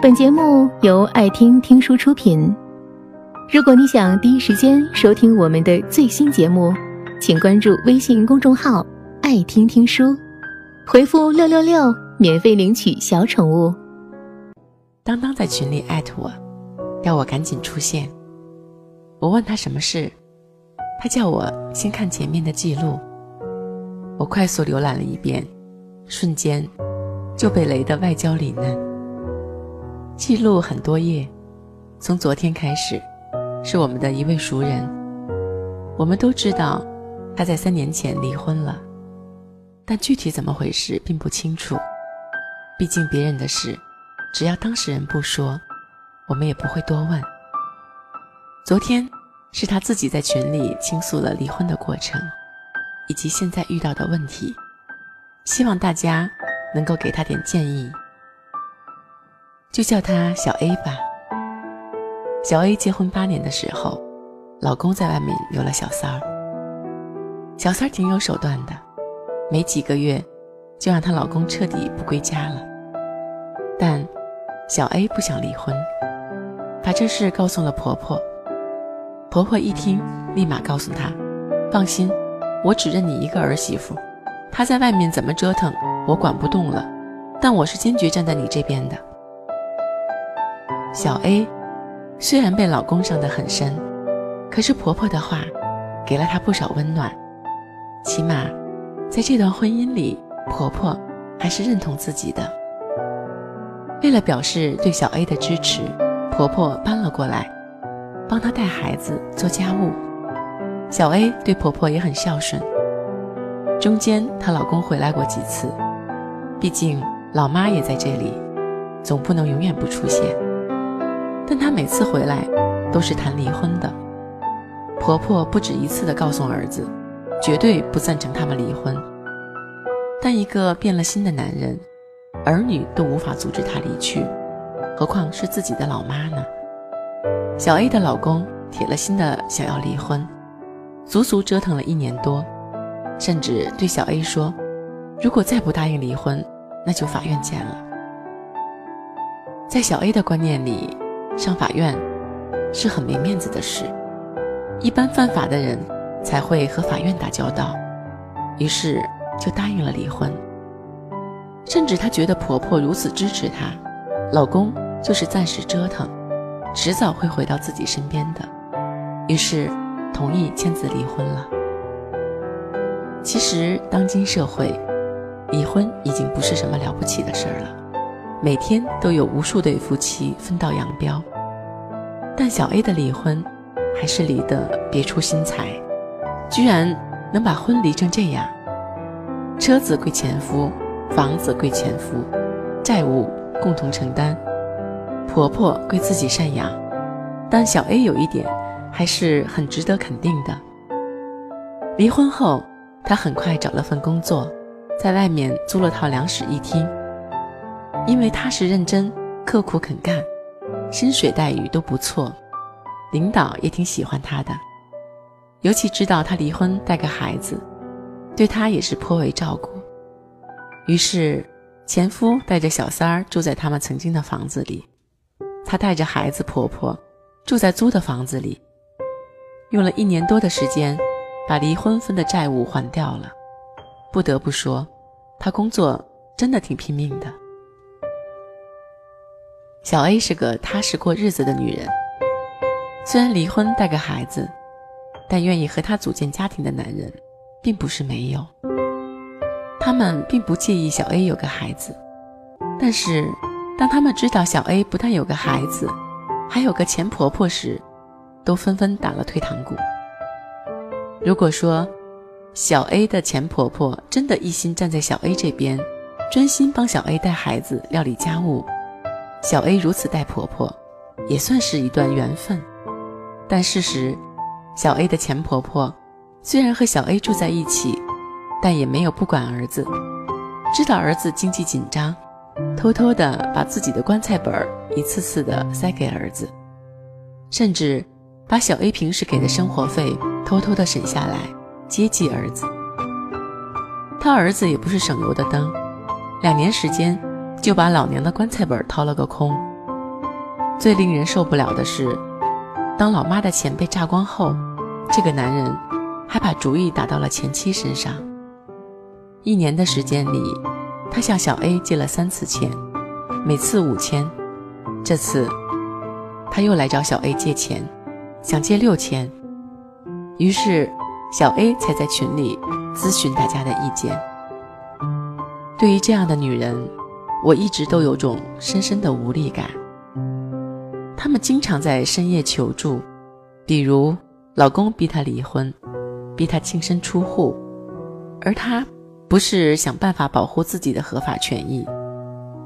本节目由爱听听书出品。如果你想第一时间收听我们的最新节目，请关注微信公众号“爱听听书”，回复“六六六”免费领取小宠物。当当在群里艾特我，要我赶紧出现。我问他什么事，他叫我先看前面的记录。我快速浏览了一遍，瞬间就被雷得外焦里嫩。记录很多页，从昨天开始，是我们的一位熟人。我们都知道他在三年前离婚了，但具体怎么回事并不清楚。毕竟别人的事，只要当事人不说，我们也不会多问。昨天是他自己在群里倾诉了离婚的过程，以及现在遇到的问题，希望大家能够给他点建议。就叫她小 A 吧。小 A 结婚八年的时候，老公在外面有了小三儿。小三儿挺有手段的，没几个月就让她老公彻底不归家了。但小 A 不想离婚，把这事告诉了婆婆。婆婆一听，立马告诉她：“放心，我只认你一个儿媳妇，她在外面怎么折腾，我管不动了。但我是坚决站在你这边的。”小 A 虽然被老公伤得很深，可是婆婆的话给了她不少温暖。起码在这段婚姻里，婆婆还是认同自己的。为了表示对小 A 的支持，婆婆搬了过来，帮她带孩子、做家务。小 A 对婆婆也很孝顺。中间她老公回来过几次，毕竟老妈也在这里，总不能永远不出现。但她每次回来都是谈离婚的，婆婆不止一次的告诉儿子，绝对不赞成他们离婚。但一个变了心的男人，儿女都无法阻止他离去，何况是自己的老妈呢？小 A 的老公铁了心的想要离婚，足足折腾了一年多，甚至对小 A 说，如果再不答应离婚，那就法院见了。在小 A 的观念里。上法院是很没面子的事，一般犯法的人才会和法院打交道，于是就答应了离婚。甚至她觉得婆婆如此支持她，老公就是暂时折腾，迟早会回到自己身边的，于是同意签字离婚了。其实当今社会，离婚已经不是什么了不起的事儿了。每天都有无数对夫妻分道扬镳，但小 A 的离婚还是离得别出心裁，居然能把婚离成这样。车子归前夫，房子归前夫，债务共同承担，婆婆归自己赡养。但小 A 有一点还是很值得肯定的：离婚后，她很快找了份工作，在外面租了套两室一厅。因为踏实认真、刻苦肯干，薪水待遇都不错，领导也挺喜欢他的。尤其知道他离婚带个孩子，对他也是颇为照顾。于是，前夫带着小三儿住在他们曾经的房子里，他带着孩子、婆婆住在租的房子里，用了一年多的时间，把离婚分的债务还掉了。不得不说，他工作真的挺拼命的。小 A 是个踏实过日子的女人，虽然离婚带个孩子，但愿意和她组建家庭的男人并不是没有。他们并不介意小 A 有个孩子，但是当他们知道小 A 不但有个孩子，还有个前婆婆时，都纷纷打了退堂鼓。如果说小 A 的前婆婆真的一心站在小 A 这边，专心帮小 A 带孩子、料理家务，小 A 如此待婆婆，也算是一段缘分。但事实，小 A 的前婆婆虽然和小 A 住在一起，但也没有不管儿子。知道儿子经济紧张，偷偷的把自己的棺材本一次次的塞给儿子，甚至把小 A 平时给的生活费偷偷的省下来接济儿子。他儿子也不是省油的灯，两年时间。就把老娘的棺材本掏了个空，最令人受不了的是，当老妈的钱被榨光后，这个男人还把主意打到了前妻身上。一年的时间里，他向小 A 借了三次钱，每次五千。这次，他又来找小 A 借钱，想借六千。于是，小 A 才在群里咨询大家的意见。对于这样的女人，我一直都有种深深的无力感。他们经常在深夜求助，比如老公逼她离婚，逼她净身出户，而她不是想办法保护自己的合法权益，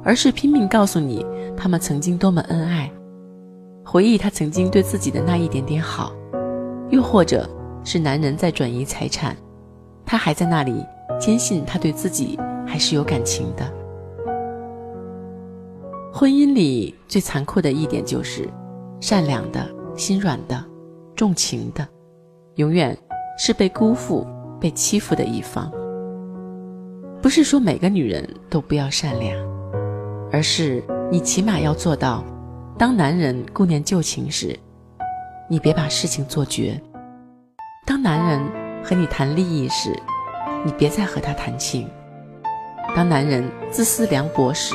而是拼命告诉你他们曾经多么恩爱，回忆他曾经对自己的那一点点好，又或者是男人在转移财产，她还在那里坚信他对自己还是有感情的。婚姻里最残酷的一点就是，善良的心软的、重情的，永远是被辜负、被欺负的一方。不是说每个女人都不要善良，而是你起码要做到：当男人顾念旧情时，你别把事情做绝；当男人和你谈利益时，你别再和他谈情；当男人自私凉薄时，